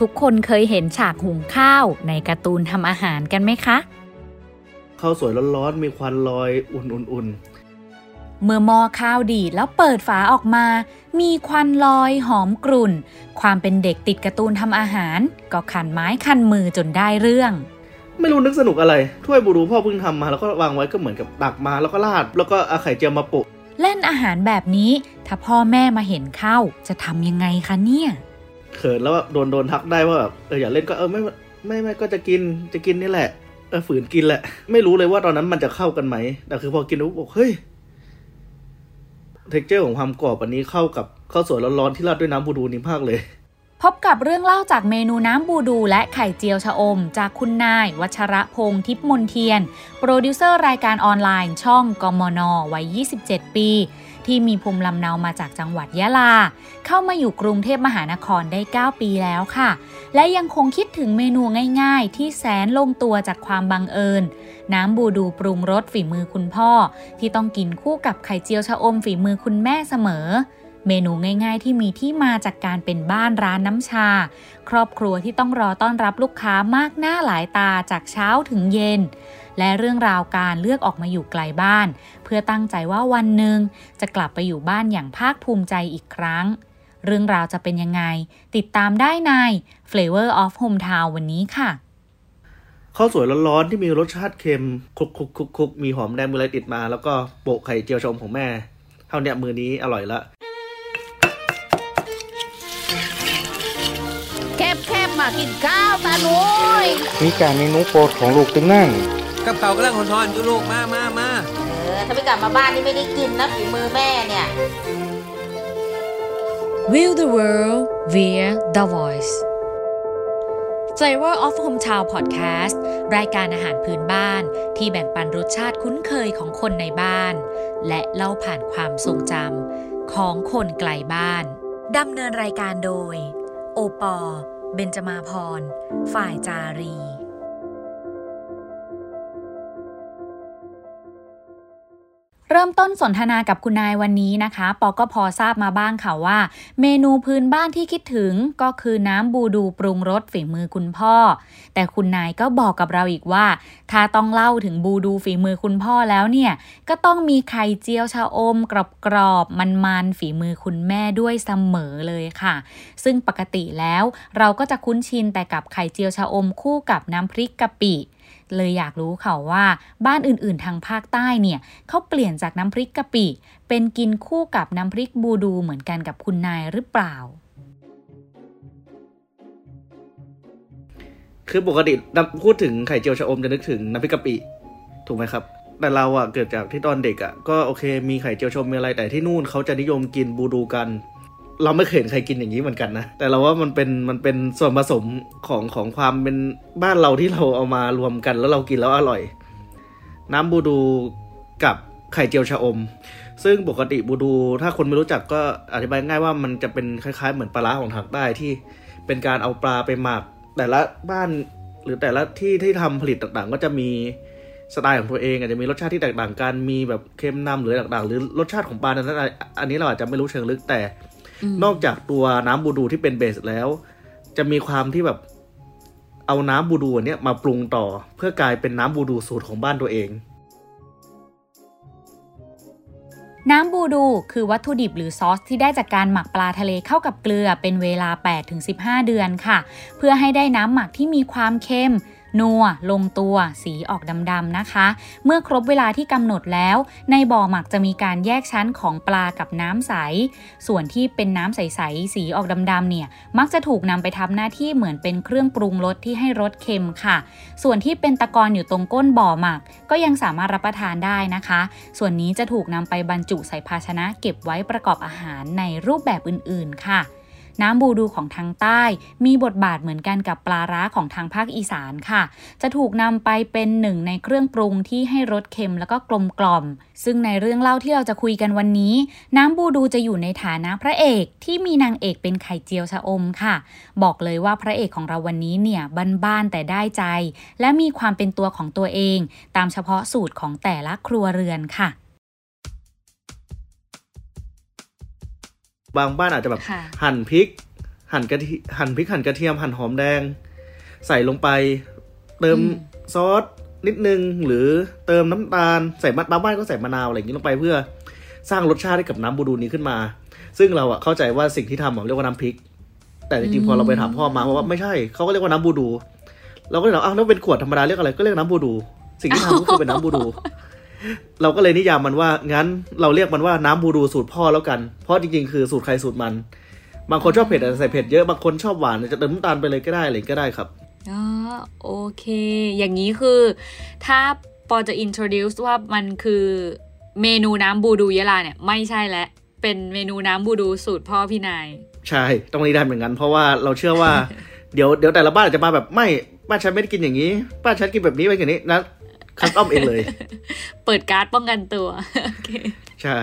ทุกคนเคยเห็นฉากหุงข้าวในการ์ตูนทำอาหารกันไหมคะ ข้าวสวยร้อนๆ มีควันลอยอุ่นๆ เมื่อหม้อข้าวดีแล้วเปิดฝาออกมา มีควันลอยหอมกรุ่น ความเป็นเด็กติดการ์ตูนทำอาหาร ก็ขันไม้ขันมือจนได้เรื่อง ไม่รู้นึกสนุกอะไร ถ้วยบูรูพ่อเพิ่งทำมาแล้วก็วางไว้ก็เหมือนกับตักมาแล้วก็ราด แล้วก็เอาไข่เจียวมาปุเล่นอาหารแบบนี้ ถ้าพ่อแม่มาเห็นเข้าจะทำยังไงคะเนี่ย เขินแล้วโดนโดนทักได้ว่าแบบเอออย่าเล่นก็เออไม่ไม่ไม่ก็จะกินจะกินนี่แหละเออฝืนกินแหละ ไม่รู้เลยว่าตอนนั้นมันจะเข้ากันไหมแต่คือพอกินแล้วบอกเฮ้ย texture ของความกรอบอันนี้เข้ากับข้าวสวยร้อนๆที่ราดด้วยน้ำบูดูนี่มากเลย พบกับเรื่องเล่าจากเมนูน้ำบูดูและไข่เจียวชะอม จากคุณนาย วัชระพงษ์ทิพมนเทียน โปรดิวเซอร์รายการออนไลน์ช่องกมนวัย 27 ปี ที่มีภูมิลำเนามาจากจังหวัดยะลา เข้ามาอยู่กรุงเทพมหานครได้ 9 ปีแล้วค่ะ และยังคงคิดถึงเมนูง่ายๆ ที่แสนลงตัวจากความบังเอิญ น้ำบูดูปรุงรสฝีมือคุณพ่อ ที่ต้องกินคู่กับไข่เจียวชะอมฝีมือคุณแม่เสมอเมนูง่ายๆ ที่มีที่มาจากการเป็นบ้านร้านน้ำชา ครอบครัวที่ต้องรอต้อนรับลูกค้ามากหน้าหลายตาจากเช้าถึงเย็น และเรื่องราวการเลือกออกมาอยู่ไกลบ้าน เพื่อตั้งใจว่าวันหนึ่งจะกลับไปอยู่บ้านอย่างภาคภูมิใจอีกครั้ง เรื่องราวจะเป็นยังไง ติดตามได้ใน Flavor of Hometown วันนี้ค่ะข้าวสวยร้อนๆที่มีรสชาติเค็มคุกคุกคุกคุกมีหอมแดงมือไรติดมา แล้วก็โปะไข่เจียวชมของแม่ เท่านี้มือนี้อร่อยละมากินข้าวตาหนุยมีการเมนูโปรดของลูกตึงนั่ง กับเขากำลังหอนๆอยู่ลูกมามามาเออถ้าไม่กลับมาบ้านนี่ไม่ได้กินนะฝีมือแม่เนี่ย Will the world via the voice Flavor of Hometown Podcast รายการอาหารพื้นบ้านที่แบ่งปันรสชาติคุ้นเคยของคนในบ้าน และเล่าผ่านความทรงจำของคนไกลบ้านดำเนินรายการโดย โอปอเบนจมาพร ฝ่ายจารี เริ่มต้นสนทนากับคุณนายวันนี้นะคะปอก็พอทราบมาบ้างค่ะว่า เมนูพื้นบ้านที่คิดถึงก็คือน้ำบูดูปรุงรสฝีมือคุณพ่อ แต่คุณนายก็บอกกับเราอีกว่า ถ้าต้องเล่าถึงบูดูฝีมือคุณพ่อแล้วเนี่ย ก็ต้องมีไข่เจียวชาอม กรอบกรอบมันๆฝีมือคุณแม่ด้วยเสมอเลยค่ะ ซึ่งปกติแล้วเราก็จะคุ้นชินแต่กับไข่เจียวชาอมคู่กับน้ำพริกกะปิ เลยอยากรู้เขาว่าบ้านอื่นๆทางภาคใต้เนี่ยเขาเปลี่ยนจากน้ำพริกกะปิ เป็นกินคู่กับน้ำพริกบูดูเหมือนกันกับคุณนายหรือเปล่า คือปกติพูดถึงไข่เจียวชะอมจะนึกถึงน้ำพริกกะปิถูกไหมครับ แต่เราอะเกิดจากที่ตอนเด็กอะก็โอเค มีไข่เจียวชมมีอะไรแต่ที่นู่นเขาจะนิยมกินบูดูกัน เราไม่เคยเห็นใครกินอย่างนี้เหมือนกันนะ แต่เราว่ามันเป็นมันเป็นส่วนผสมของของความเป็นบ้านเราที่เราเอามารวมกันแล้วเรากินแล้วอร่อย น้ำบูดูกับไข่เจียวชะอม ซึ่งปกติบูดู ถ้าคนไม่รู้จักก็อธิบายง่ายว่ามันจะเป็นคล้ายๆ เหมือนปลาร้าของทางใต้ที่เป็นการเอาปลาไปหมัก แต่ละบ้านหรือแต่ละที่ที่ทำผลิตต่างๆ ก็จะมีสไตล์ของตัวเองอาจจะมีรสชาติที่แตกต่างกันมีแบบเค็มนำหรือต่างๆ หรือรสชาติของปลานั้นอันนี้เราอาจจะไม่รู้เชิงลึกแต่ นอกจากตัวน้ำบูดูที่เป็นเบสแล้ว จะมีความที่แบบเอาน้ำบูดูเนี้ยมาปรุงต่อเพื่อกลายเป็นน้ำบูดูสูตรของบ้านตัวเอง น้ำบูดูคือวัตถุดิบหรือซอสที่ได้จากการหมักปลาทะเลเข้ากับเกลือเป็นเวลา 8-15 เดือนค่ะ เพื่อให้ได้น้ำหมักที่มีความเค็ม นัว ลงตัว สีออกดำๆนะคะ เมื่อครบเวลาที่กำหนดแล้ว ในบ่อหมักจะมีการแยกชั้นของปลากับน้ำใส ส่วนที่เป็นน้ำใสๆสีออกดำๆเนี่ยมักจะถูกนำไปทำหน้าที่เหมือนเป็นเครื่องปรุงรสที่ให้รสเค็มค่ะ ส่วนที่เป็นตะกอนอยู่ตรงก้นบ่อหมัก ก็ยังสามารถรับประทานได้นะคะ ส่วนนี้จะถูกนำไปบรรจุใส่ภาชนะเก็บไว้ประกอบอาหารในรูปแบบอื่นๆค่ะ น้ำบูดูของทางใต้ มีบทบาทเหมือนกันกับปลาร้าของทางภาคอีสานค่ะ จะถูกนำไปเป็นหนึ่งในเครื่องปรุงที่ให้รสเค็มแล้วก็กลมกล่อม ซึ่งในเรื่องเล่าที่เราจะคุยกันวันนี้ น้ำบูดูจะอยู่ในฐานะพระเอกที่มีนางเอกเป็นไข่เจียวชะอมค่ะ บอกเลยว่าพระเอกของเราวันนี้เนี่ยบ้านๆแต่ได้ใจ และมีความเป็นตัวของตัวเอง ตามเฉพาะสูตรของแต่ละครัวเรือนค่ะ บางบ้านอาจจะแบบหั่นพริก หั่นกระเทีหั่นพริกหั่นกระเทียมหั่นหอมแดง ใส่ลงไป เติมซอสนิดนึง หรือเติมน้ำตาลใส่มะบางบ้านก็ใส่มะนาวอะไรอย่างนี้ลงไปเพื่อสร้างรสชาติให้กับน้ำบูดูนี้ขึ้นมา ซึ่งเราอะเข้าใจว่าสิ่งที่ทำอะเรียกว่าน้ำพริก แต่จริงๆพอเราไปถามพ่อมาเพราะว่าไม่ใช่เขาก็เรียกว่าน้ำบูดู เราก็เลยถามอ้าวแล้วเป็นขวดธรรมดาเรียกอะไรก็เรียกน้ำบูดู สิ่งที่ทำก็คือเป็นน้ำบูดู เราก็เลยนิยามมันว่างั้นเราเรียกมันว่าน้ำบูดูสูตรพ่อแล้วกัน เพราะจริงๆคือสูตรใครสูตรมัน บางคนชอบเผ็ดอาจจะใส่เผ็ดเยอะบางคนชอบหวานอาจจะเติมน้ำตาลไปเลยก็ได้อะไรก็ได้ครับอ๋อโอเค อย่างนี้คือ ถ้าปอจะ introduce ว่ามันคือเมนูน้ำบูดูยะลาเนี่ยไม่ใช่แล้วเป็นเมนูน้ำบูดูสูตรพ่อพี่นาย ใช่ต้องนี้ได้เหมือนกัน เพราะว่าเราเชื่อว่าเดี๋ยวเดี๋ยวแต่ละบ้านอาจจะมาแบบไม่ บ้านฉันไม่ได้กินอย่างนี้ บ้านฉันกินแบบนี้ไปอย่างนี้นะ คัสตอมเองเลย เปิดการ์ดป้องกันตัว โอเค ใช่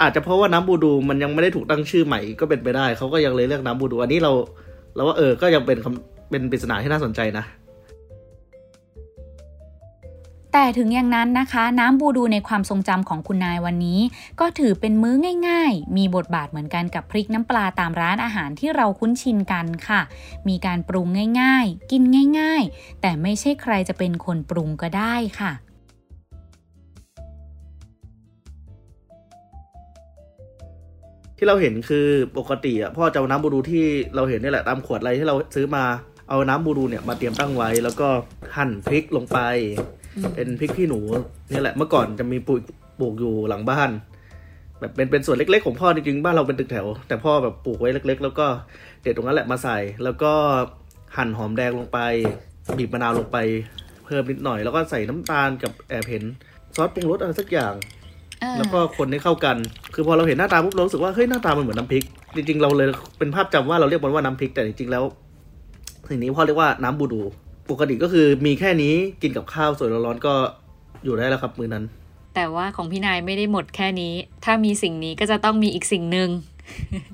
อาจจะเพราะว่าน้ำบูดูมันยังไม่ได้ถูกตั้งชื่อใหม่ก็เป็นไปได้ เขาก็ยังเลยเรียกน้ำบูดู อันนี้เรา เราว่าเออ ก็ยังเป็นคำเป็นปริศนาที่น่าสนใจนะ แต่ถึงอย่างนั้นนะคะ น้ำบูดูในความทรงจำของคุณนายวันนี้ ก็ถือเป็นมื้อง่าย ๆ มีบทบาทเหมือนกันกับพริกน้ำปลาตามร้านอาหารที่เราคุ้นชินกันค่ะ มีการปรุงง่ายๆ กินง่าย ๆ แต่ไม่ใช่ใครจะเป็นคนปรุงก็ได้ค่ะที่เราเห็นคือปกติอะพ่อจะเอาน้ำบูดูที่เราเห็นนี่แหละตามขวดอะไรที่เราซื้อมาเอาน้ำบูดูเนี่ยมาเตรียมตั้งไว้ แล้วก็หั่นพริกลงไป เป็นพริกขี้หนูนี่แหละเมื่อก่อนจะมีปลูกปลูกอยู่หลังบ้าน แบบเป็นเป็นส่วนเล็ก ๆ ของพ่อจริงๆบ้านเราเป็นตึกแถว แต่พ่อแบบปลูกไว้เล็ก ๆ แล้วก็เด็ดตรงนั้นแหละมาใส่ แล้วก็หั่นหอมแดงลงไปบีบมะนาวลงไปเพิ่มนิดหน่อย แล้วก็ใส่น้ำตาลกับแอบเห็นซอสปรุงรสอะไรสักอย่างแล้วก็คนให้เข้ากัน คือพอเราเห็นหน้าตาปุ๊บเรารู้สึกว่าเฮ้ยหน้าตามันเหมือนน้ำพริก จริงๆ เราเลยเป็นภาพจำว่าเราเรียกมันว่าน้ำพริก แต่จริงๆแล้วสิ่งนี้พ่อเรียกว่าน้ำบูดู ปกติก็คือมีแค่นี้กินกับข้าวสวยร้อนๆก็อยู่ได้แล้วครับมื้อนั้น แต่ว่าของพี่นายไม่ได้หมดแค่นี้ ถ้ามีสิ่งนี้ก็จะต้องมีอีกสิ่งหนึ่ง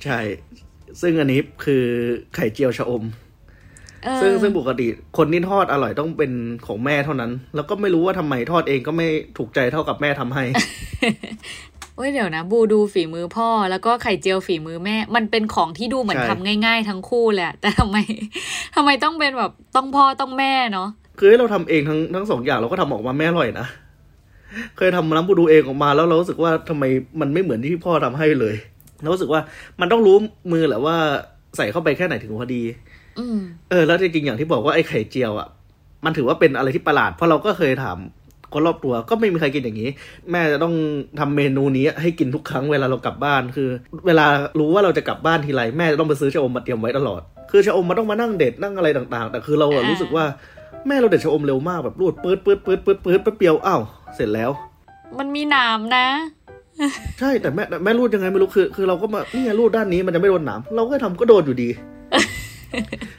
ใช่ ซึ่งอันนี้คือไข่เจียวชะอมเออซึ่งซึ่งปกติคนที่ทอดอร่อยต้องเป็นของแม่เท่านั้น แล้วก็ไม่รู้ว่าทำไมทอดเองก็ไม่ถูกใจเท่ากับแม่ทำให้ เว้ยเดี๋ยวนะ บูดูฝีมือพ่อ แล้วก็ไข่เจียวฝีมือแม่ มันเป็นของที่ดูเหมือนใช่ทำง่าย ๆ ทั้งคู่แหละ แต่ทำไมทำไมต้องเป็นแบบต้องพ่อต้องแม่เนาะคือให้เราทำเองทั้งทั้งสองอย่างเราก็ทำออกมาแม่อร่อยนะเคยทำน้ำบูดูเองออกมาแล้วเรารู้สึกว่าทำไมมันไม่เหมือนที่พ่อทำให้เลยเรารู้สึกว่ามันต้องรู้มือแหละว่าใส่เข้าไปแค่ไหนถึงพอดีอืมเออ แล้วจริงๆอย่างที่บอกว่าไอ้ไข่เจียวอะมันถือว่าเป็นอะไรที่ประหลาด เพราะเราก็เคยถาม คนรอบตัวก็ไม่มีใครกินอย่างนี้ แม่จะต้องทำเมนูนี้ให้กินทุกครั้งเวลาเรากลับบ้านคือ เวลารู้ว่าเราจะกลับบ้านทีไรแม่จะต้องไปซื้อชะอมมาเตรียมไว้ตลอด คือชะอมมันต้องมานั่งเด็ดนั่งอะไรต่างๆ แต่คือเราอะอ่ารู้รู้สึกว่าแม่เราเด็ดชะอมเร็วมากแบบรูดปื๊ดปื๊ดปื๊ดปื๊ดปื๊ดแป๊บเดียวอ้าวเสร็จแล้ว มันมีหนามนะใช่แต่แม่แต่แม่รูดยังไงไม่รู้คือ คือเราก็มานี่ไงรูดด้านนี้มันจะไม่โดนหนามเราก็ทำก็โดนอยู่ดี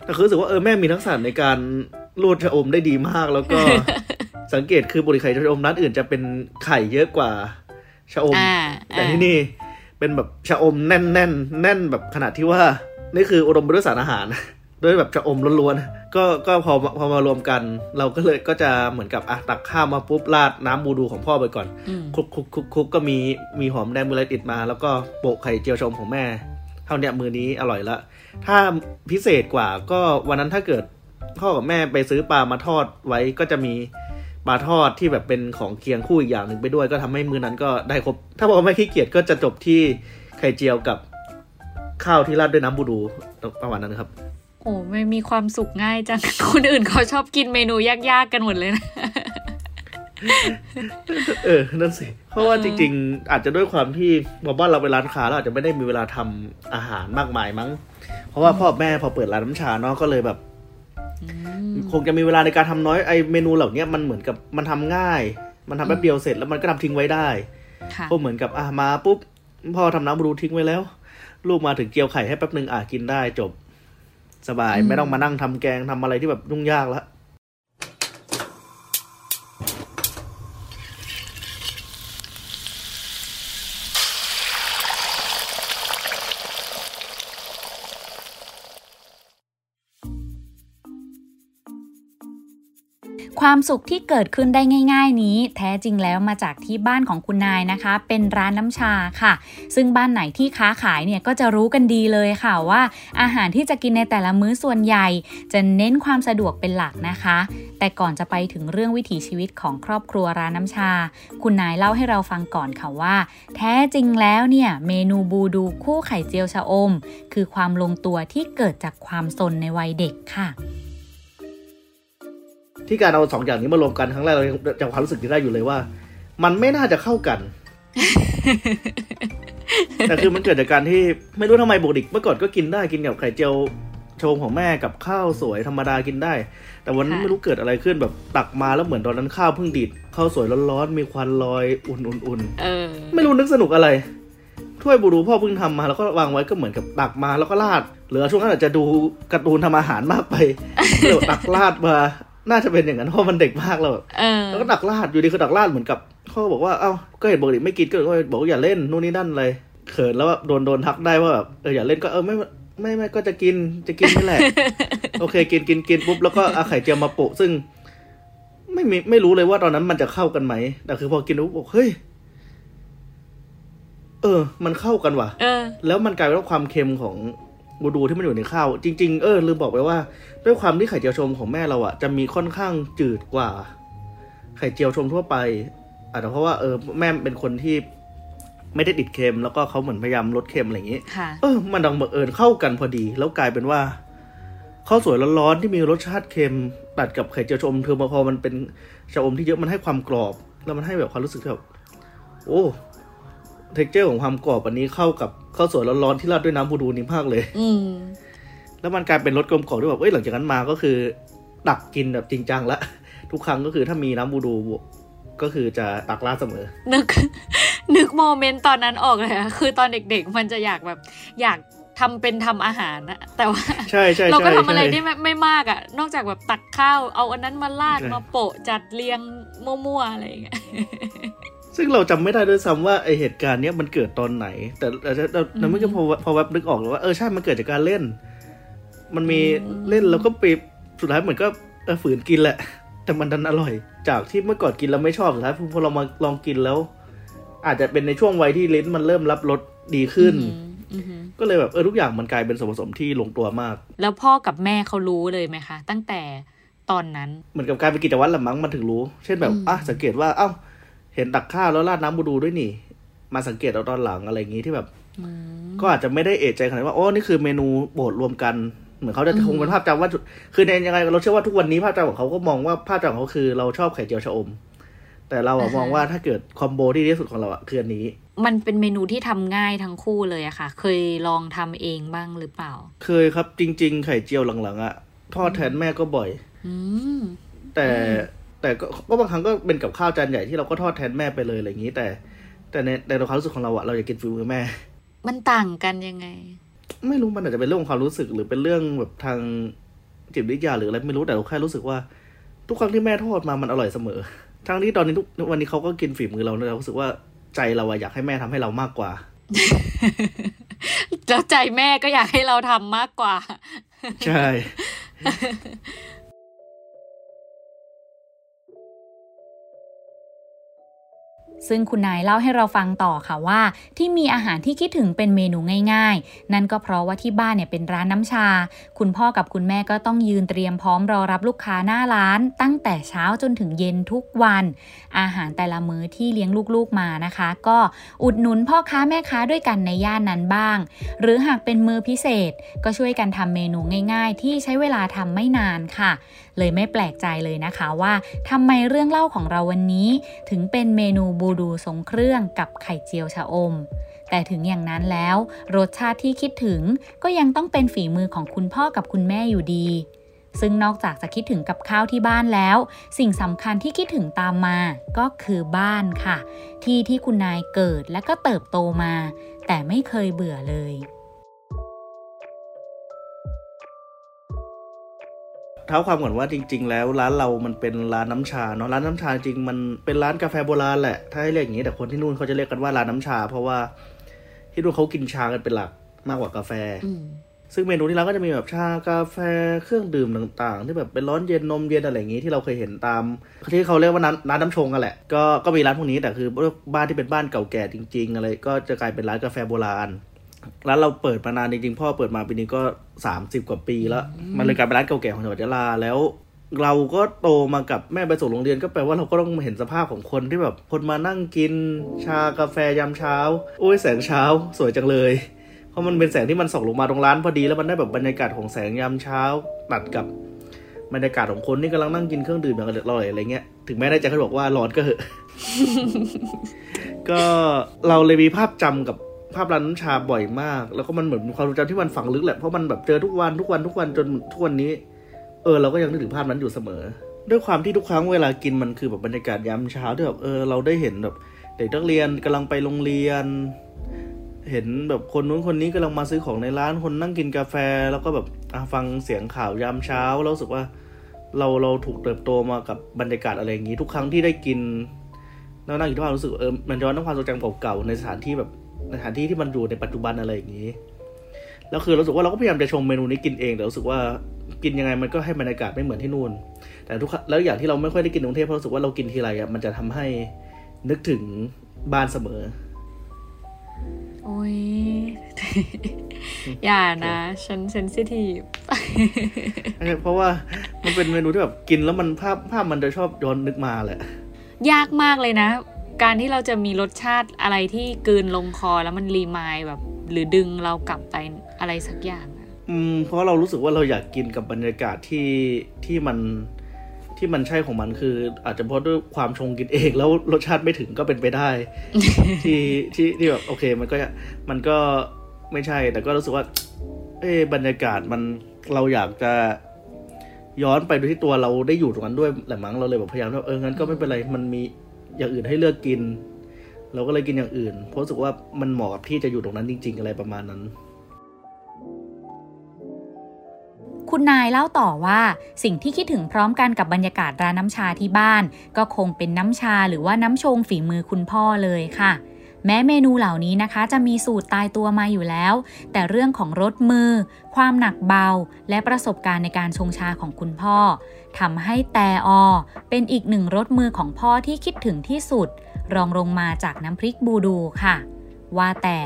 แต่คือรู้สึกว่าเออแม่มีทักษะในการรูดชะอมได้ดีมากแล้วก็ สังเกตคือบุหรี่ไข่ชะอมร้านอื่นจะเป็นไข่เยอะกว่าชะอมอ่าแต่อ่าที่นี่เป็นแบบชะอมแน่นแน่นแน่นแบบขนาดที่ว่า นี่คืออุดมไปด้วยสารอาหาร ด้วยแบบชะอมล้วนๆ ก็ก็พอพอมารวมกัน เราก็เลยก็จะเหมือนกับอะตักข้าวมาปุ๊บราดน้ำบูดูของพ่อไปก่อนอืมคลุกคลุกคลุกคลุกก็มีมีหอมแดงมืออะไรติดมา แล้วก็โปะไข่เจียวชะอมของแม่ เท่าเนี้ยมือนี้อร่อยละ ถ้าพิเศษกว่าก็วันนั้นถ้าเกิดพ่อกับแม่ไปซื้อปลามาทอดไว้ก็จะมี ปลาทอดที่แบบเป็นของเคียงคู่อีกอย่างหนึ่งไปด้วย ก็ทำให้มือนั้นก็ได้ครบ ถ้าบอกว่าไม่ขี้เกียจก็จะจบที่ไข่เจียวกับข้าวที่ราดด้วยน้ำบูดูประมาณนั้นครับ โอ้ไม่มีความสุขง่ายจังคนอื่นเขาชอบกินเมนูยากๆกันหมดเลยนะเออ นั่นสิ เพราะว่าจริง ๆ อาจจะด้วยความที่พอบ้านเราเป็นร้านค้าเราอาจจะไม่ได้มีเวลาทำอาหารมากมายมั้ง เพราะว่าพ่อแม่พอเปิดร้านน้ำชาเนาะก็เลยแบบ คงจะมีเวลาในการทำน้อยไอเมนูเหล่านี้มันเหมือนกับมันทำง่าย มันทำแป๊บเดียวเสร็จแล้วมันก็ทำทิ้งไว้ได้ค่ะก็เหมือนกับอะมาปุ๊บพ่อทำน้ำบรูทิ้งไว้แล้ว ลูกมาถึงเจียวไข่ให้แป๊บหนึ่งอะกินได้จบ สบายอืมไม่ต้องมานั่งทำแกงทำอะไรที่แบบยุ่งยากแล้ว ความสุขที่เกิดขึ้นได้ง่าย ๆ นี้ แท้จริงแล้วมาจากที่บ้านของคุณนายนะคะ เป็นร้านน้ำชาค่ะ ซึ่งบ้านไหนที่ค้าขายเนี่ยก็จะรู้กันดีเลยค่ะว่า อาหารที่จะกินในแต่ละมื้อส่วนใหญ่ จะเน้นความสะดวกเป็นหลักนะคะ แต่ก่อนจะไปถึงเรื่องวิถีชีวิตของครอบครัวร้านน้ำชา คุณนายเล่าให้เราฟังก่อนค่ะว่า แท้จริงแล้วเนี่ยเมนูบูดูคู่ไข่เจียวชะอม คือความลงตัวที่เกิดจากความสนในวัยเด็กค่ะ ที่การเอาสองอย่างนี้มารวมกันครั้งแรกเรายังจำความรู้สึกที่ได้อยู่เลยว่า มันไม่น่าจะเข้ากันแต่คือมันเกิดจากการที่ไม่รู้ทำไมปกติเมื่อก่อนก็กินได้กินกับไข่เจียวโชมของแม่กับข้าวสวยธรรมดากินได้ แต่วันนั้นค่ะไม่รู้เกิดอะไรขึ้นแบบตักมาแล้วเหมือนตอนนั้นข้าวเพิ่งดิดข้าวสวยร้อนๆมีควันลอยอุ่นๆเออไม่รู้นึกสนุกอะไรถ้วยบูรูพ่อเพิ่งทำมาแล้วก็วางไว้ก็เหมือนกับตักมาแล้วก็ราดหรือช่วงนั้นอาจจะดูการ์ตูนทำอาหารมากไปเดี๋ยวตักราดมา น่าจะเป็นอย่างนั้นเพราะมันเด็กมากแล้วเออแล้วก็ตักราดอยู่ดีคือตักราดเหมือนกับเขาก็บอกว่าเอ้าก็เห็นปกติไม่กินก็เลยบอกว่าอย่าเล่นนู่นนี่นั่นเลยเขินแล้วแบบโดนโดนทักได้ว่าแบบเอออย่าเล่นก็เออไม่ไม่ไม่ก็จะกินจะกินนี่แหละ โอเค กินกินกินปุ๊บแล้วก็เอาไข่เจียวมาโปะซึ่ง ไม่มีไม่รู้เลยว่าตอนนั้นมันจะเข้ากันไหมแต่คือพอกินปุ๊บบอกเฮ้ยเออ มันเข้ากันว่ะเออแล้วมันกลายเป็นว่าความเค็มของ บูดูที่มันอยู่ในข้าว จริง ๆ เออลืมบอกไปว่า ด้วยความที่ไข่เจียวชมของแม่เราอะจะมีค่อนข้างจืดกว่า ไข่เจียวชมทั่วไปอาจจะเพราะว่าเออแม่เป็นคนที่ไม่ได้ติดเค็ม แล้วก็เขาเหมือนพยายามลดเค็มอะไรอย่างนี้ค่ะเออ มันดังบังเอิญเข้ากันพอดี แล้วกลายเป็นว่าข้าวสวยร้อนๆที่มีรสชาติเค็มตัดกับไข่เจียวชมเธอมาพอมันเป็นชะอมที่เยอะมันให้ความกรอบ แล้วมันให้แบบความรู้สึกที่แบบโอ้ texture ของความกรอบอันนี้เข้ากับข้าวสวยร้อนๆที่ราดด้วยน้ำบูดูนี่มากเลย อืมแล้วมันกลายเป็นรสกลมกล่อมด้วยแบบเอ้ยหลังจากนั้นมาก็คือตักกินแบบจริงจังละทุกครั้งก็คือถ้ามีน้ำบูดูก็คือจะตักราดเสมอ นึก นึก moment ตอนนั้นออกเลยอะคือตอนเด็กๆ มันจะอยากแบบ อยากทำเป็นทำอาหารนะแต่ว่าใช่ใช่เราก็ใช่ทำอะไรใช่ได้ไม่ไม่มากอะนอกจากแบบตักข้าว เอาอันนั้นมาราดใช่มาโปะจัดเรียงมั่วๆอะไรอย่างเงี้ย ซึ่งเราจำไม่ได้ด้วยซ้ำว่าไอเหตุการณ์เนี้ยมันเกิดตอนไหน แต่เราจะเราเราไม่ก็พอพอแวบนึกออกเลยว่าเออใช่มันเกิดจากการเล่น มันมีอืมเล่นแล้วก็ไปสุดท้ายเหมือนก็เออฝืนกินแหละ แต่มันดันอร่อย จากที่เมื่อก่อนกินแล้วไม่ชอบสุดท้ายพอเรามาลองกินแล้ว อาจจะเป็นในช่วงวัยที่ลิ้นมันเริ่มรับรสดีขึ้นอือหือก็เลยแบบเออทุกอย่างมันกลายเป็นส่วนผสมที่ลงตัวมาก แล้วพ่อกับแม่เขารู้เลยไหมคะ ตั้งแต่ตอนนั้นเหมือนกับการเป็นกิจวัตรละมั้งมันถึงรู้ เช่นแบบอืมอะสังเกตว่าเอ้า เห็นตักข้าวแล้วราดน้ำบูดูด้วยนี่ มาสังเกตเอาตอนหลังอะไรอย่างงี้ที่แบบอืมก็อาจจะไม่ได้เอะใจขนาดว่าโอ้นี่คือเมนูโปรดรวมกันเหมือนเขาจะอืมคงเป็นภาพจำว่าคือในยังไงเราเชื่อว่าทุกวันนี้ภาพจำของเขาก็มองว่าภาพจำของเขาคือเราชอบไข่เจียวชะอม แต่เราอะมองว่าถ้าเกิดคอมโบที่ดีที่สุดของเราอะคืออันนี้ มันเป็นเมนูที่ทำง่ายทั้งคู่เลยอะค่ะ เคยลองทำเองบ้างหรือเปล่า เคยครับจริง ๆ ไข่เจียวหลังๆอะทอดแทนแม่ก็บ่อย อืมแต่ แต่ก็ก็บางครั้งก็เป็นกับข้าวจานใหญ่ที่เราก็ทอดแทนแม่ไปเลยอะไรอย่างนี้ แต่ แต่ในในความรู้สึกของเราอะเราอยากกินฝีมือแม่ มันต่างกันยังไง ไม่รู้มันอาจจะเป็นเรื่องของความรู้สึกหรือเป็นเรื่องแบบทางจิตวิทยาหรืออะไรไม่รู้แต่เราแค่รู้สึกว่า ทุกครั้งที่แม่ทอดมามันอร่อยเสมอ ทั้งที่ตอนนี้ทุกวันนี้เขาก็กินฝีมือเราเนี่ยเรารู้สึกว่าใจเราอะอยากให้แม่ทำให้เรามากกว่าแล้วใจแม่ก็อยากให้เราทำมากกว่า ใช่ ซึ่งคุณนายเล่าให้เราฟังต่อค่ะว่า ที่มีอาหารที่คิดถึงเป็นเมนูง่าย ๆ นั่นก็เพราะว่าที่บ้านเนี่ยเป็นร้านน้ำชา คุณพ่อกับคุณแม่ก็ต้องยืนเตรียมพร้อมรอรับลูกค้าหน้าร้าน ตั้งแต่เช้าจนถึงเย็นทุกวัน อาหารแต่ละมื้อที่เลี้ยงลูกๆมานะคะ ก็อุดหนุนพ่อค้าแม่ค้าด้วยกันในย่านนั้นบ้าง หรือหากเป็นมื้อพิเศษ ก็ช่วยกันทำเมนูง่าย ๆ ที่ใช้เวลาทำไม่นานค่ะ เลยไม่แปลกใจเลยนะคะว่าทำไมเรื่องเล่าของเราวันนี้ ถึงเป็นเมนูบูดูทรงเครื่องกับไข่เจียวชะอม แต่ถึงอย่างนั้นแล้ว รสชาติที่คิดถึงก็ยังต้องเป็นฝีมือของคุณพ่อกับคุณแม่อยู่ดีซึ่งนอกจากจะคิดถึงกับข้าวที่บ้านแล้ว สิ่งสำคัญที่คิดถึงตามมาก็คือบ้านค่ะ ที่ที่คุณนายเกิดและก็เติบโตมา แต่ไม่เคยเบื่อเลย เท้าความก่อนว่าจริง ๆ แล้วร้านเรามันเป็นร้านน้ำชาเนาะร้านน้ำชาจริงมันเป็นร้านกาแฟโบราณแหละถ้าให้เรียกอย่างนี้แต่คนที่นู่นเขาจะเรียกกันว่าร้านน้ำชา เพราะว่าที่นู่นเขากินชากันเป็นหลักมากกว่ากาแฟ ซึ่งเมนูที่ร้านก็จะมีแบบชากาแฟเครื่องดื่มต่าง ๆ ที่แบบเป็นร้อนเย็นนมเย็นอะไรอย่างงี้ที่เราเคยเห็นตามที่เขาเรียกว่าน้ำร้านน้ำชงกันแหละก็ก็มีร้านพวกนี้แต่คือบ้านที่เป็นบ้านเก่าแก่จริง ๆ อะไรก็จะกลายเป็นร้านกาแฟโบราณ ร้านเราเปิดมานานจริงๆพ่อเปิดมาปีนี้ก็สามสิบกว่าปีแล้ว มันเลยกลายเป็นร้านเก่าแก่ของจังหวัดยะลาแล้วเราก็โตมากับแม่ไปส่งโรงเรียนก็แปลว่าเราก็ต้องเห็นสภาพของคนที่แบบคนมานั่งกิน ชากาแฟยามเช้า โอ้ยแสงเช้า สวยจังเลย เพราะมันเป็นแสงที่มันส่องลงมาตรงร้านพอดีแล้วมันได้แบบบรรยากาศของแสงยามเช้า ตัดกับบรรยากาศของคนที่กำลังนั่งกินเครื่องดื่มอย่างอร่อยอะไรเงี้ยถึงแม้ได้ใจเขาบอกว่าร้อนก็เหอะก็เราเลยมีภาพจำกับ ภาพร้านน้ำชาบ่อยมาก แล้วก็มันเหมือนความทรงจำที่มันฝังลึกแหละ เพราะมันแบบเจอทุกวันทุกวันทุกวันจนทุกวันนี้ เออ เราก็ยังนึกถึงภาพนั้นอยู่เสมอ ด้วยความที่ทุกครั้งเวลากินมันคือแบบบรรยากาศยามเช้าที่แบบเออเราได้เห็นแบบเด็กนักเรียนกำลังไปโรงเรียน เห็นแบบคนนู้นคนนี้กำลังมาซื้อของในร้านคนนั่งกินกาแฟ แล้วก็แบบฟังเสียงข่าวยามเช้าแล้วรู้สึกว่า เราเราถูกเติบโตมากับบรรยากาศอะไรอย่างนี้ ทุกครั้งที่ได้กินแล้วนั่งอยู่ที่บ้านรู้สึกเออมันย้อนความทรงจำเก่าๆในสถานที่แบบ ในสถานที่ที่มันอยู่ในปัจจุบันอะไรอย่างนี้ แล้วคือรู้สึกว่าเราก็พยายามจะชมเมนูนี้กินเองแต่รู้สึกว่ากินยังไงมันก็ให้บรรยากาศไม่เหมือนที่นู่น แต่ทุกครั้งแล้วอย่างที่เราไม่ค่อยได้กินในกรุงเทพเพราะรู้สึกว่าเรากินทีไรอะมันจะทำให้นึกถึงบ้านเสมอ โอ้ย อย่านะ ฉันเซนซิทีฟเพราะว่ามันเป็นเมนูที่แบบกินแล้วมันภาพภาพมันจะชอบย้อนนึกมาแหละ ยากมากเลยนะ การที่เราจะมีรสชาติอะไรที่กลืนลงคอแล้วมันรีมายแบบ หรือดึงเรากลับไปอะไรสักอย่างอะอืมเพราะเรารู้สึกว่าเราอยากกินกับบรรยากาศที่ที่มันที่มันใช่ของมันคือ อาจจะเพราะด้วยความชงกินเองแล้วรสชาติไม่ถึงก็เป็นไปได้ ที่ที่ที่แบบโอเค มันก็มันก็ไม่ใช่ แต่ก็รู้สึกว่า เอ้บรรยากาศมันเราอยากจะย้อนไปดูที่ตัวเราได้อยู่ตรงนั้นด้วยแหละมั้งเราเลยแบบพยายามว่าเอองั้นก็ไม่เป็นไรมันมี อย่างอื่นให้เลือกกิน เราก็เลยกินอย่างอื่น เพราะรู้สึกว่ามันเหมาะกับที่จะอยู่ตรงนั้นจริง ๆ อะไรประมาณนั้น คุณนายเล่าต่อว่าสิ่งที่คิดถึงพร้อมกันกับบรรยากาศร้านน้ำชาที่บ้าน ก็คงเป็นน้ำชาหรือว่าน้ำชงฝีมือคุณพ่อเลยค่ะ แม้เมนูเหล่านี้นะคะจะมีสูตรตายตัวมาอยู่แล้ว แต่เรื่องของรสมือ ความหนักเบา และประสบการณ์ในการชงชาของคุณพ่อทำให้แต่ออเป็นอีกหนึ่งรสมือของพ่อที่คิดถึงที่สุด รองลงมาจากน้ำพริกบูดูค่ะ ว่าแต่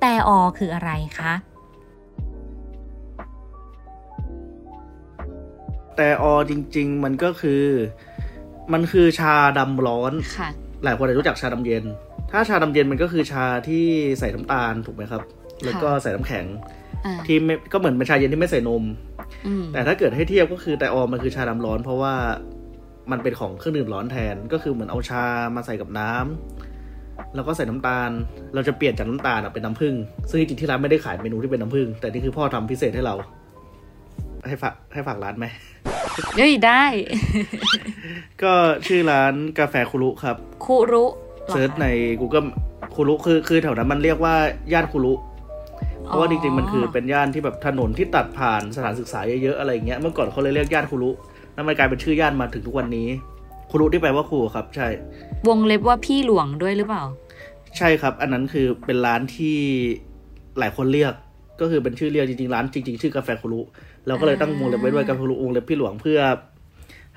แต่ออคืออะไรคะแต่ออจริง ๆ มันก็คือ มันคือชาดำร้อนค่ะหลายคนอาจจะรู้จักชาดำเย็น ถ้าชาดำเย็นมันก็คือชาที่ใส่น้ำตาลถูกไหมครับ แล้วก็ใส่น้ำแข็งอ่าที่ไม่ก็เหมือนเป็นชาเย็นที่ไม่ใส่นมอืมแต่ถ้าเกิดให้เทียบก็คือแต่ออมันคือชาดำร้อน เพราะว่ามันเป็นของเครื่องดื่มร้อนแทน ก็คือเหมือนเอาชามาใส่กับน้ำแล้วก็ใส่น้ำตาล เราจะเปลี่ยนจากน้ำตาลอะเป็นน้ำผึ้ง ซึ่งจริงๆที่ร้านไม่ได้ขายเมนูที่เป็นน้ำผึ้ง แต่นี่คือพ่อทำพิเศษให้เรา ให้ฝากให้ฝากร้านไหมเฮ้ยได้ ก็ชื่อร้านกาแฟคุรุครับ คุรุหอคะ เซิร์ชใน Google คุรุคือคือแถวนั้นมันเรียกว่าย่านคุรุเพราะว่าจริงๆมันคือเป็นย่านที่แบบถนนที่ตัดผ่านสถานศึกษาเยอะๆอะไรอย่างเงี้ยเมื่อก่อนเขาเลยเรียกย่านคุรุแล้วมันกลายเป็นชื่อย่านมาถึงทุกวันนี้คุรุที่แปลว่าครูครับ ใช่ วงเล็บว่าพี่หลวงด้วยหรือเปล่า ใช่ครับ อันนั้นคือเป็นร้านที่หลายคนเรียกก็คือเป็นชื่อเรียกจริงๆร้านจริงๆชื่อกาแฟคุรุเราก็เลยตั้งวงเล็บไว้ด้วยกาแฟคุรุวงเล็บพี่หลวงเพื่อ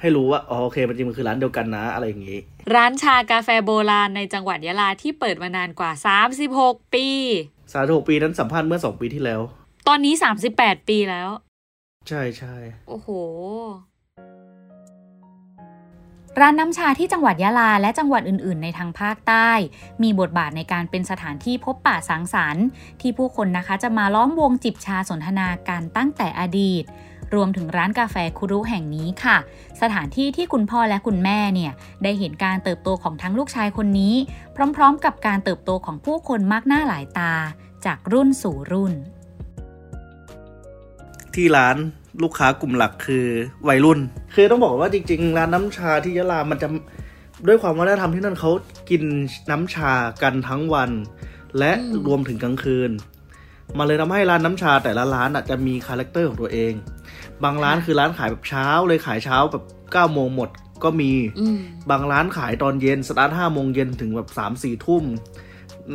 ให้รู้ว่าอ๋อโอเคมันจริงมันคือร้านเดียวกันนะอะไรอย่างงี้ ร้านชากาแฟโบราณในจังหวัดยะลาที่เปิดมานานกว่า 36 ปีสามหกปีนั้นสัมภาษณ์เมื่อสองปีที่แล้ว ตอนนี้ 38 ปีแล้ว ใช่ใช่โอ้โห ร้านน้ำชาที่จังหวัดยะลาและจังหวัดอื่น ๆ ในทางภาคใต้ มีบทบาทในการเป็นสถานที่พบปะสังสรรค์ ที่ผู้คนนะคะจะมาล้อมวงจิบชาสนทนากันตั้งแต่อดีต รวมถึงร้านกาแฟคุรุแห่งนี้ค่ะ สถานที่ที่คุณพ่อและคุณแม่เนี่ยได้เห็นการเติบโตของทั้งลูกชายคนนี้ พร้อมๆ กับการเติบโตของผู้คนมากหน้าหลายตา จากรุ่นสู่รุ่น ที่ร้านลูกค้ากลุ่มหลักคือวัยรุ่น คือต้องบอกว่าจริงๆ ร้านน้ำชาที่ยะลา มันจะด้วยความวัฒนธรรมที่นั่นเขากินน้ำชากันทั้งวัน และรวมถึงกลางคืนมันเลยทำให้ร้านน้ำชาแต่ละร้านอะจะมี character ของตัวเอง บางร้านคือร้านขายแบบเช้าเลยขายเช้าแบบ9ก้าโมงหมดก็มีอืมบางร้านขายตอนเย็นสตาร์ทห้าโมงเย็นถึงแบบสามสี่ทุ่ม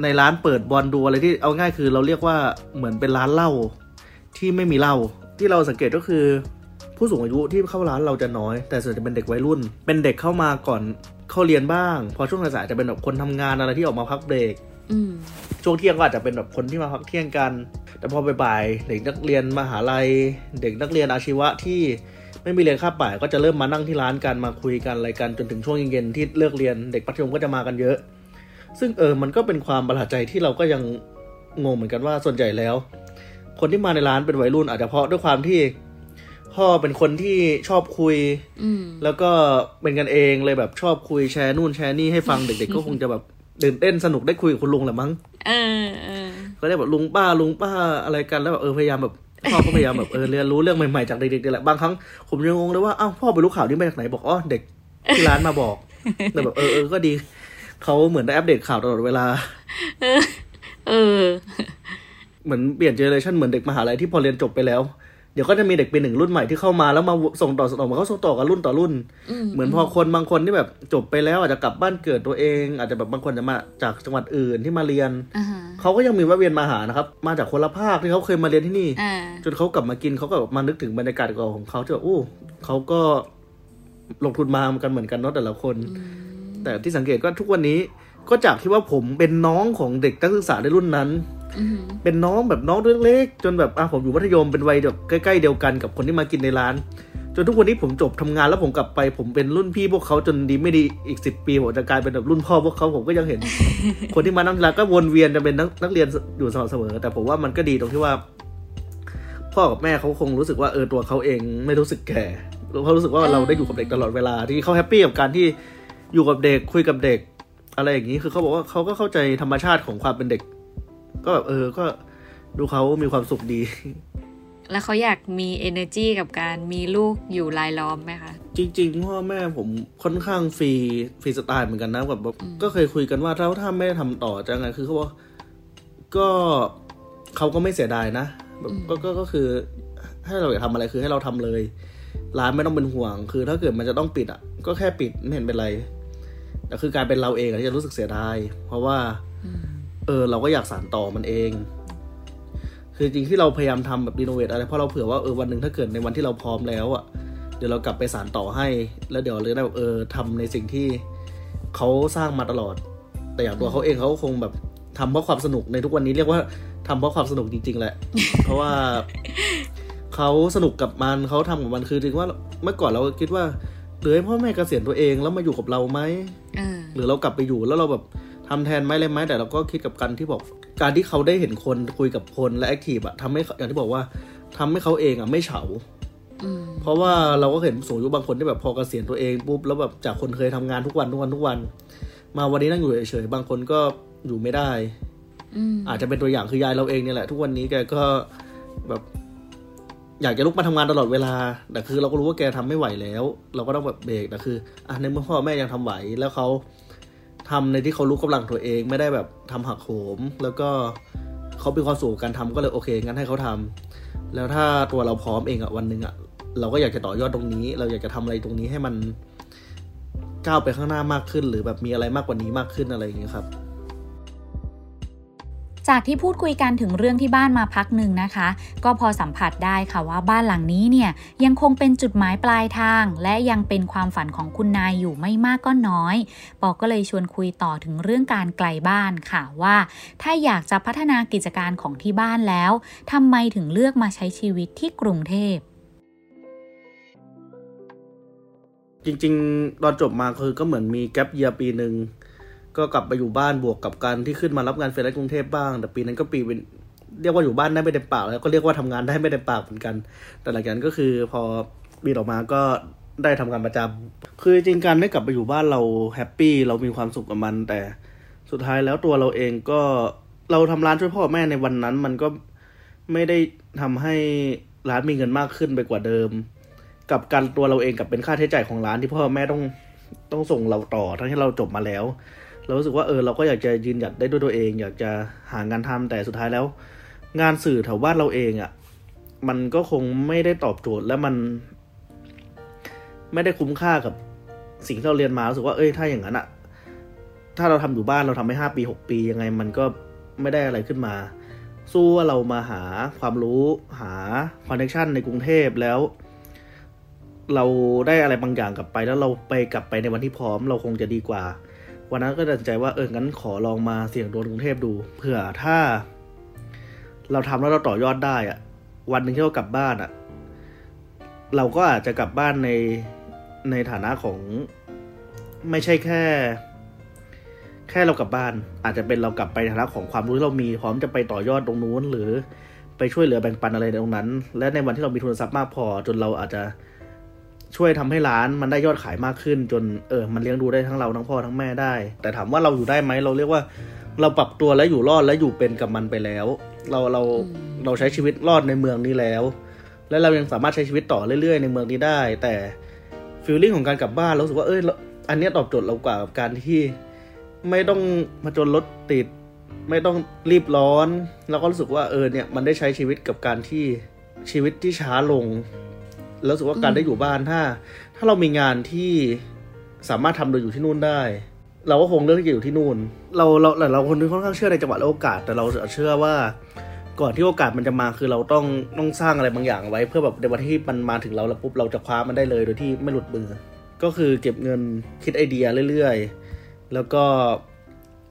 ในร้านเปิดบอลดูอะไรที่เอาง่ายคือเราเรียกว่าเหมือนเป็นร้านเหล้าที่ไม่มีเหล้าที่เราสังเกตก็คือ ผู้สูงอายุที่เข้าร้านเราจะน้อย แต่ส่วนใหญ่จะเป็นเด็กวัยรุ่น เป็นเด็กเข้ามาก่อนเข้าเรียนบ้าง พอช่วงสายๆจะเป็นแบบคนทำงานอะไรที่ออกมาพักเบรกอืม ช่วงเที่ยงก็อาจจะเป็นแบบคนที่มาพักเที่ยงกัน แต่พอบ่ายๆเด็กนักเรียนมหาลัย เด็กนักเรียนอาชีวะที่ไม่มีเรียนคาบบ่ายก็จะเริ่มมานั่งที่ร้านกันมาคุยกันอะไรกันจนถึงช่วงเย็นๆที่เลิกเรียนเด็กปัธยมก็จะมากันเยอะ ซึ่งเออมันก็เป็นความประหลาดใจที่เราก็ยังงงเหมือนกันว่าส่วนใหญ่แล้ว คนที่มาในร้านเป็นวัยรุ่น อาจจะเพราะด้วยความที่พ่อเป็นคนที่ชอบคุยอืมแล้วก็เป็นกันเองเลยแบบชอบคุยแชร์นู่นแชร์นี่ให้ฟังเด็ก ๆ ก็คงจะแบบ ตื่นเต้นสนุกได้คุยกับคุณลุงแหละมั้งเออเออก็ได้แบบลุงป้าลุงป้าอะไรกันแล้วแบบเออพยายามแบบพ่อก็พยายามแบบเออเรียนรู้เรื่องใหม่ๆจากเด็กๆนี่แหละบางครั้งผมยังงงเลยว่าอ้าวพ่อไปรู้ข่าวนี้มาจากไหนบอกอ๋อเด็กที่ร้านมาบอกแต่แบบเออเออก็ดีเขาเหมือนได้อัปเดตข่าวตลอดเวลา เออ เหมือนเปลี่ยนเจเนอเรชันเหมือนเด็กมหาลัยที่พอเรียนจบไปแล้วเดี๋ยวก็จะมีเด็กปีหนึ่งรุ่นใหม่ที่เข้ามาแล้วมาส่งต่อส่งต่อมาเขาส่งต่อกันรุ่นต่อรุ่นอืมเหมือนพอคนบางคนที่แบบจบไปแล้วอาจจะกลับบ้านเกิดตัวเอง อาจจะแบบบางคนจะมาจากจังหวัดอื่นที่มาเรียนอ่าฮะเขาก็ยังมีแวะเวียนมาหานะครับ มาจากคนละภาคที่เขาเคยมาเรียนที่นี่อ่าจนเขากลับมากินเขาก็แบบมานึกถึงบรรยากาศเก่าของเขาที่แบบอู้เขาก็ลงทุนมากันเหมือนกันเนาะแต่ละคน แต่ที่สังเกตก็ทุกวันนี้ก็จากที่ว่าผมเป็นน้องของเด็กนักศึกษาในรุ่นนั้นอืม เป็นน้องแบบน้องเล็กๆจนแบบอะผมอยู่มัธยมเป็นวัยแบบใกล้ๆเดียวกันกับคนที่มากินในร้าน จนทุกวันนี้ผมจบทำงานแล้วผมกลับไปผมเป็นรุ่นพี่พวกเขาจนดีไม่ดีอีกสิบปีผมจะกลายเป็นแบบรุ่นพ่อพวกเขาผมก็ยังเห็น คนที่มานั่งที่ร้านก็วนเวียนจะเป็นนักนักเรียนอยู่สม่ำเสมอ แต่ผมว่ามันก็ดีตรงที่ว่า พ่อกับแม่เขาคงรู้สึกว่าเออตัวเขาเองไม่รู้สึกแก่เขารู้สึกว่าเราได้อยู่กับเด็กตลอดเวลาที่เขาแฮปปี้กับการที่อยู่กับเด็กคุยกับเด็ก อะไรอย่างนี้คือเขาบอกว่าเขาก็เข้าใจธรรมชาติของความเป็นเด็ก ก็แบบเออ ก็ดูเขามีความสุขดี แล้วเขาอยากมี energy กับการมีลูกอยู่รายล้อมไหมคะ จริง ๆ พ่อแม่ผมค่อนข้างฟรีฟรีสไตล์เหมือนกันนะแบบแบบก็เคยคุยกันว่าถ้าถ้าไม่ได้ทำต่อจะไงคือเขาบอกก็เขาก็ไม่เสียดายนะแบบก็ก็ก็คือให้เราอยากทำอะไรคือให้เราทำเลย ร้านไม่ต้องเป็นห่วง คือถ้าเกิดมันจะต้องปิดอะ ก็แค่ปิดไม่เห็นเป็นไรแต่คือการเป็นเราเองอะที่จะรู้สึกเสียดาย เพราะว่าเออเราก็อยากสานต่อมันเอง คือจริงที่เราพยายามทำแบบรีโนเวทอะไรเพราะเราเผื่อว่าเออวันหนึ่งถ้าเกิดในวันที่เราพร้อมแล้วอะเดี๋ยวเรากลับไปสานต่อให้ แล้วเดี๋ยวเราจะได้แบบเออทำในสิ่งที่เขาสร้างมาตลอด แต่อย่างตัวเขาเองเขาก็คงแบบทำเพราะความสนุกในทุกวันนี้เรียกว่าทำเพราะความสนุกจริง ๆ แหละ เพราะว่าเขาสนุกกับมันเขาทำกับมันคือถึงว่าเมื่อก่อนเราก็คิดว่าหรือให้พ่อแม่เกษียณตัวเองแล้วมาอยู่กับเราไหมเออหรือเรากลับไปอยู่แล้วเราแบบ ทำแทนไหมอะไรไหมแต่เราก็คิดกับการที่บอกการที่เขาได้เห็นคนคุยกับคนและแอคทีฟอะทำให้เขาอย่างที่บอกว่าทำให้เขาเองอะไม่เฉาอืมเพราะว่าเราก็เห็นสูงอายุบางคนที่แบบพอเกษียณตัวเองปุ๊บแล้วแบบจากคนเคยทำงานทุกวันทุกวันทุกวัน มาวันนี้นั่งอยู่เฉยๆบางคนก็อยู่ไม่ได้อืมอาจจะเป็นตัวอย่างคือยายเราเองเนี่ยแหละ ทุกวันนี้แกก็แบบอยากจะลุกมาทำงานตลอดเวลา แต่คือเราก็รู้ว่าแกทำไม่ไหวแล้ว เราก็ต้องแบบเบรกแต่คืออะในเมื่อพ่อแม่ยังทำไหวแล้วเขา ทำในที่เขารู้กำลังตัวเองไม่ได้แบบทำหักโหม แล้วก็เขาเป็นความสูงการทำก็เลยโอเคงั้นให้เขาทำแล้วถ้าตัวเราพร้อมเองอะวันหนึ่งอะเราก็อยากจะต่อยอดตรงนี้ เราอยากจะทำอะไรตรงนี้ให้มันก้าวไปข้างหน้ามากขึ้น หรือแบบมีอะไรมากกว่านี้มากขึ้นอะไรอย่างเงี้ยครับ จากที่พูดคุยกันถึงเรื่องที่บ้านมาพักหนึ่งนะคะ ก็พอสัมผัสได้ค่ะว่าบ้านหลังนี้เนี่ยยังคงเป็นจุดหมายปลายทาง และยังเป็นความฝันของคุณนายอยู่ไม่มากก็น้อย ปอก็เลยชวนคุยต่อถึงเรื่องการไกลบ้านค่ะว่า ถ้าอยากจะพัฒนากิจการของที่บ้านแล้วทำไมถึงเลือกมาใช้ชีวิตที่กรุงเทพจริงๆตอนจบมาคือก็เหมือนมีแกลบเยียปีหนึ่ง ก็กลับไปอยู่บ้านบวกกับการที่ขึ้นมารับงานเฟรนซ์กรุงเทพบ้าง แต่ปีนั้นก็ปีเป็นเรียกว่าอยู่บ้านได้ไม่เต็มปากแล้วก็เรียกว่าทำงานได้ไม่เต็มปากเหมือนกัน แต่หลังจากนั้นก็คือพอปีออกมาก็ได้ทำงานประจำคือจริงๆการได้กลับไปอยู่บ้านเราแฮปปี้เรามีความสุขกับมัน แต่สุดท้ายแล้วตัวเราเองก็เราทำร้านช่วยพ่อแม่ในวันนั้น มันก็ไม่ได้ทำให้ร้านมีเงินมากขึ้นไปกว่าเดิม กับการตัวเราเองกับเป็นค่าใช้จ่ายของร้านที่พ่อแม่ต้องต้องส่งเราต่อทั้งที่เราจบมาแล้ว เรารู้สึกว่าเออเราก็อยากจะยืนหยัดได้ด้วยตัวเอง อยากจะหางานทำแต่สุดท้ายแล้ว งานสื่อแถวบ้านเราเองอะ่ะมันก็คงไม่ได้ตอบโจทย์และมัน ไม่ได้คุ้มค่ากับสิ่งที่เราเรียนมารู้สึกว่าเอ้ยถ้าอย่างนั้นอะ่ะถ้าเราทำอยู่บ้านเราทำไม่ห้าปีหกปียังไงมันก็ไม่ได้อะไรขึ้นมา สู้ว่าเรามาหาความรู้หาคอนเนคชันในกรุงเทพแล้ว เราได้อะไรบางอย่างกลับไปแล้วเราไปกลับไปในวันที่พร้อม เราคงจะดีกว่า วันนั้นก็ตัดสินใจว่าเอองั้นขอลองมาเสี่ยงโดนกรุงเทพดูเผื่อถ้า เราทำแล้วเราต่อยอดได้อะวันหนึ่งที่เรากลับบ้านอะเราก็อาจจะกลับบ้านในในฐานะของไม่ใช่แค่ แค่เรากลับบ้าน อาจจะเป็นเรากลับไปในฐานะของความรู้ที่เรามีพร้อมจะไปต่อยอดตรงนู้นหรือไปช่วยเหลือแบ่งปันอะไรในตรงนั้น และในวันที่เรามีทุนทรัพย์มากพอ จนเราอาจจะ ช่วยทำให้ร้านมันได้ยอดขายมากขึ้น จนเออมันเลี้ยงดูได้ทั้งเราทั้งพ่อทั้งแม่ได้ แต่ถามว่าเราอยู่ได้ไหมเราเรียกว่า เราปรับตัวและอยู่รอดและอยู่เป็นกับมันไปแล้ว เราเราเราใช้ชีวิตรอดในเมืองนี้แล้ว และเรายังสามารถใช้ชีวิตต่อเรื่อยๆ ในเมืองนี้ได้ แต่ฟีลลิ่งของการกลับบ้านเราสึกว่าเอออันนี้ตอบโจทย์เรากว่ากับการที่ไม่ต้องมาจนรถติด ไม่ต้องรีบร้อน แล้วก็รู้สึกว่าเออเนี่ยมันได้ใช้ชีวิตกับการที่ชีวิตที่ช้าลง แล้วรู้สึกว่าการได้อยู่บ้านถ้า ถ้าเรามีงานที่สามารถทำโดยอยู่ที่นู่นได้ เราก็คงเลือกที่จะอยู่ที่นู่น เราเราเราคนนึงค่อนข้างเชื่อในจังหวะและโอกาส แต่เราเชื่อว่า ก่อนที่โอกาสมันจะมาคือเราต้องต้องสร้างอะไรบางอย่างไว้ เพื่อแบบในวันที่มันมาถึงเราแล้วปุ๊บเราจะคว้ามันได้เลยโดยที่ไม่หลุดมือ ก็คือเก็บเงินคิดไอเดียเรื่อยๆ แล้วก็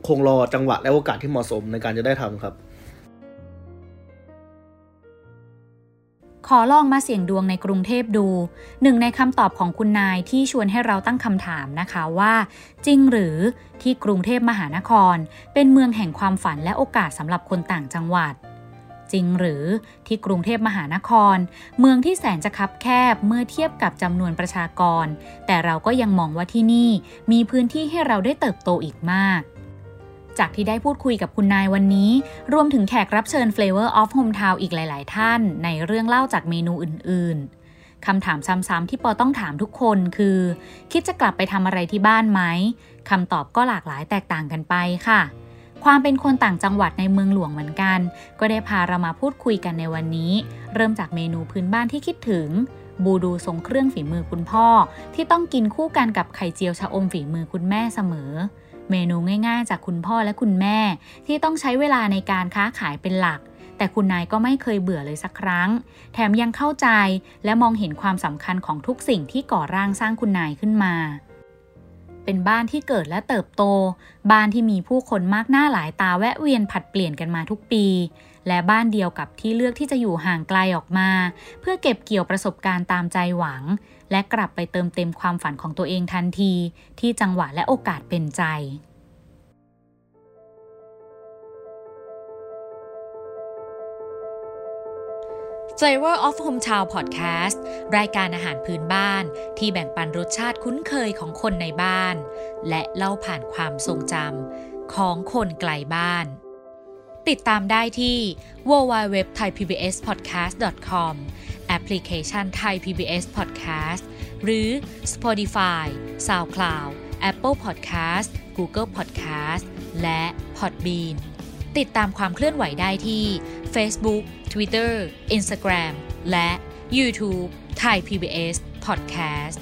คงรอจังหวะและโอกาสที่เหมาะสมในการจะได้ทำครับ ขอลองมาเสี่ยงดวงในกรุงเทพดู หนึ่งในคำตอบของคุณนายที่ชวนให้เราตั้งคำถามนะคะว่า จริงหรือที่กรุงเทพมหานคร เป็นเมืองแห่งความฝันและโอกาสสำหรับคนต่างจังหวัด จริงหรือที่กรุงเทพมหานคร เมืองที่แสนจะคับแคบเมื่อเทียบกับจำนวนประชากร แต่เราก็ยังมองว่าที่นี่มีพื้นที่ให้เราได้เติบโตอีกมาก จากที่ได้พูดคุยกับคุณนายวันนี้ รวมถึงแขกรับเชิญ Flavor of Hometown อีกหลาย ๆ ท่าน ในเรื่องเล่าจากเมนูอื่น ๆ คำถามซ้ำ ๆ ที่ปอต้องถามทุกคนคือ คิดจะกลับไปทำอะไรที่บ้านไหมคำตอบก็หลากหลายแตกต่างกันไปค่ะ ความเป็นคนต่างจังหวัดในเมืองหลวงเหมือนกัน ก็ได้พาเรามาพูดคุยกันในวันนี้ เริ่มจากเมนูพื้นบ้านที่คิดถึงบูดูทรงเครื่องฝีมือคุณพ่อ ที่ต้องกินคู่กันกับไข่เจียวชะอมฝีมือคุณแม่เสมอ เมนูง่ายๆ จากคุณพ่อและคุณแม่ ที่ต้องใช้เวลาในการค้าขายเป็นหลัก แต่คุณนายก็ไม่เคยเบื่อเลยสักครั้ง แถมยังเข้าใจและมองเห็นความสำคัญของทุกสิ่งที่ก่อร่างสร้างคุณนายขึ้นมา เป็นบ้านที่เกิดและเติบโต บ้านที่มีผู้คนมากหน้าหลายตาแวะเวียนผัดเปลี่ยนกันมาทุกปี และบ้านเดียวกับที่เลือกที่จะอยู่ห่างไกลออกมา เพื่อเก็บเกี่ยวประสบการณ์ตามใจหวัง และกลับไปเติมเต็มความฝันของตัวเองทันที ที่จังหวะและโอกาสเป็นใจเ Flavor of Hometown Podcast รายการอาหารพื้นบ้านที่แบ่งปันรสชาติคุ้นเคยของคนในบ้าน และเล่าผ่านความทรงจำของคนไกลบ้าน ติดตามได้ที่ www.thaipbspodcast.com แอปพลิเคชันไทย PBS Podcast หรือ Spotify, SoundCloud, Apple Podcast, Google Podcast และ Podbean ติดตามความเคลื่อนไหวได้ที่ Facebook, Twitter, Instagram และ YouTube ไทย PBS Podcast